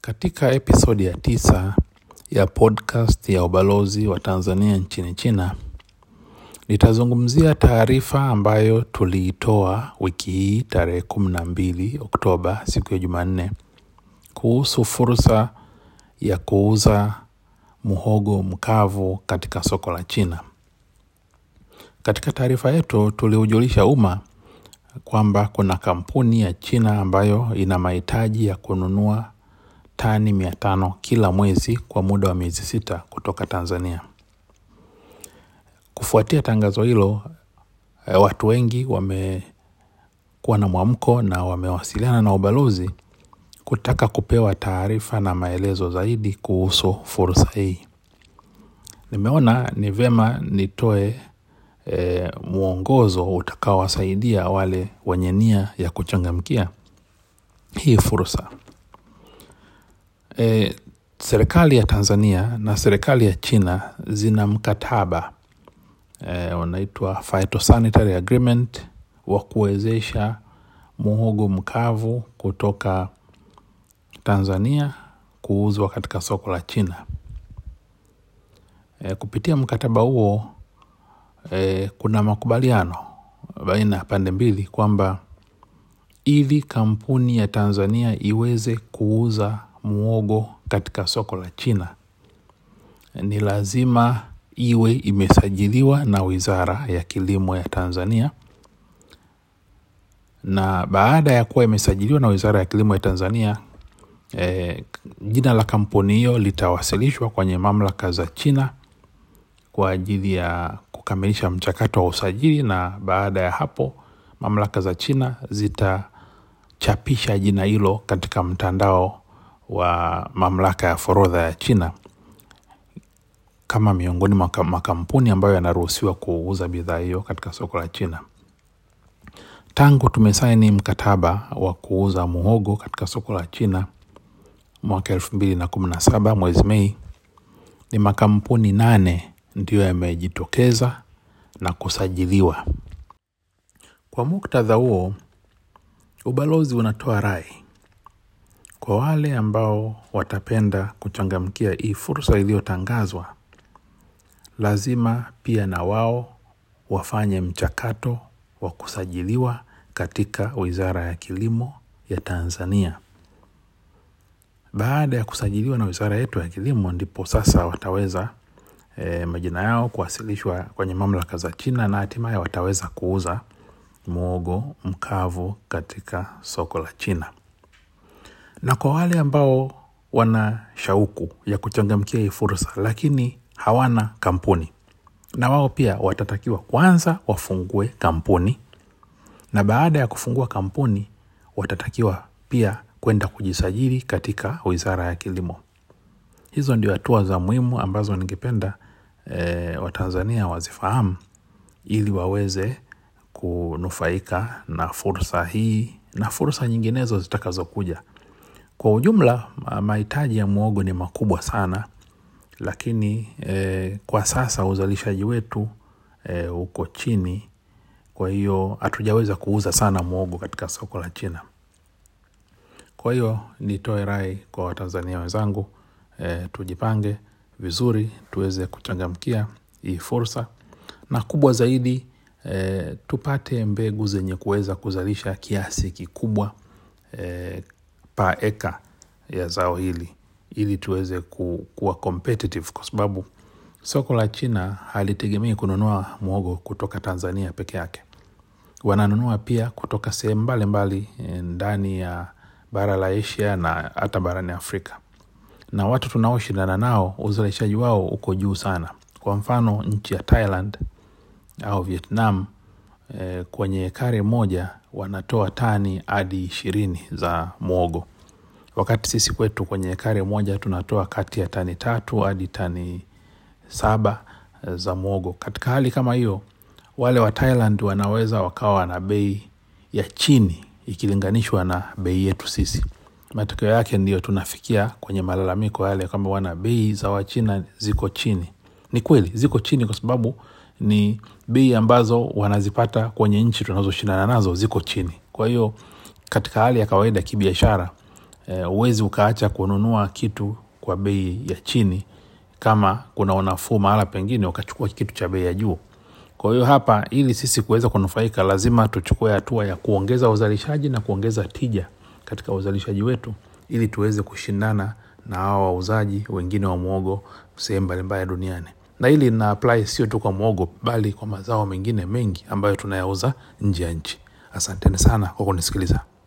Katika episodi ya tisa ya podcast ya ubalozi wa Tanzania nchini China, nitazungumzia taarifa ambayo tuliitoa wiki hii tarehe kumi na mbili Oktoba, siku ya Jumanne, kuhusu fursa ya kuuza muhogo mkavu katika soko la China. Katika taarifa yetu tuliujulisha umma kwamba kuna kampuni ya China ambayo ina mahitaji ya kununua tani mia tano kila mwezi kwa muda wa miezi sita kutoka Tanzania. Kufuatia tangazo hilo, watu wengi wamekuwa na mwamko na wamewasiliana na ubalozi kutaka kupewa taarifa na maelezo zaidi kuhusu fursa hii. Nimeona ni vyema nitoe e, mwongozo utakaowasaidia wale wenye nia ya kuchangamkia hii fursa. E, serikali ya Tanzania na serikali ya China zina mkataba e, unaitwa phytosanitary agreement wa kuwezesha muhogo mkavu kutoka Tanzania kuuzwa katika soko la China. E, kupitia mkataba huo e, kuna makubaliano baina ya pande mbili kwamba ili kampuni ya Tanzania iweze kuuza muogo katika soko la China. Ni lazima iwe imesajiliwa na Wizara ya Kilimo ya Tanzania, na baada ya kuwa imesajiliwa na Wizara ya Kilimo ya Tanzania e, jina la kampuni hiyo litawasilishwa kwenye mamlaka za China kwa ajili ya kukamilisha mchakato wa usajili, na baada ya hapo mamlaka za China zitachapisha jina hilo katika mtandao wa mamlaka ya forodha ya China kama miongoni mwa makampuni ambayo yanaruhusiwa kuuza bidhaa hiyo katika soko la China. Tangu tumesaini mkataba wa kuuza muhogo katika soko la China mwaka elfu mbili na kumi na saba mwezi Mei, ni makampuni nane ndiyo yamejitokeza na kusajiliwa. Kwa muktadha huo, ubalozi unatoa rai kwa wale ambao watapenda kuchangamkia hii fursa iliyotangazwa, lazima pia na wao wafanye mchakato wa kusajiliwa katika Wizara ya Kilimo ya Tanzania. Baada ya kusajiliwa na wizara yetu ya kilimo, ndipo sasa wataweza e, majina yao kuwasilishwa kwenye mamlaka za China na hatimaye wataweza kuuza muogo mkavu katika soko la China. Na kwa wale ambao wana shauku ya kuchangamkia hii fursa lakini hawana kampuni, na wao pia watatakiwa kwanza wafungue kampuni, na baada ya kufungua kampuni watatakiwa pia kwenda kujisajili katika Wizara ya Kilimo. Hizo ndio hatua za muhimu ambazo ningependa e, Watanzania wazifahamu ili waweze kunufaika na fursa hii na fursa nyinginezo zitakazokuja. Kwa ujumla, mahitaji ya mwogo ni makubwa sana, lakini e, kwa sasa uzalishaji wetu e, uko chini. Kwa hiyo hatujaweza kuuza sana mwogo katika soko la China. Kwa hiyo nitoe rai kwa Watanzania wenzangu e, tujipange vizuri tuweze kuchangamkia hii fursa, na kubwa zaidi e, tupate mbegu zenye kuweza kuzalisha kiasi kikubwa e, pa eka ya zao hili ili tuweze ku, kuwa competitive kwa sababu soko la China halitegemei kununua mwogo kutoka Tanzania peke yake. Wananunua pia kutoka sehemu mbalimbali ndani ya bara la Asia na hata barani Afrika, na watu tunaoshindana nao uzalishaji wao uko juu sana. Kwa mfano nchi ya Thailand au Vietnam eh, kwenye ekari moja wanatoa tani hadi ishirini za mwogo wakati sisi kwetu kwenye ekari moja tunatoa kati ya tani tatu hadi tani saba za mwogo Katika hali kama hiyo, wale wa Thailand wanaweza wakawa na bei ya chini ikilinganishwa na bei yetu sisi. Matokeo yake ndio tunafikia kwenye malalamiko yale kwamba wana bei za Wachina ziko chini. Ni kweli ziko chini, kwa sababu ni bei ambazo wanazipata kwenye nchi tunazoshindana nazo ziko chini. Kwa hiyo katika hali ya kawaida kibiashara, huwezi ukaacha kununua kitu kwa bei ya chini kama kuna unafuu mahala pengine ukachukua kitu cha bei ya juu kwa hiyo hapa ili sisi kuweza kunufaika lazima tuchukue hatua ya kuongeza uzalishaji na kuongeza tija katika uzalishaji wetu ili tuweze kushindana na hawa wauzaji wengine wa mwogo sehemu mbalimbali duniani na hili lina apply sio tu kwa mwogo bali kwa mazao mengine mengi ambayo tunayauza nje ya nchi. Asanteni sana kwa kunisikiliza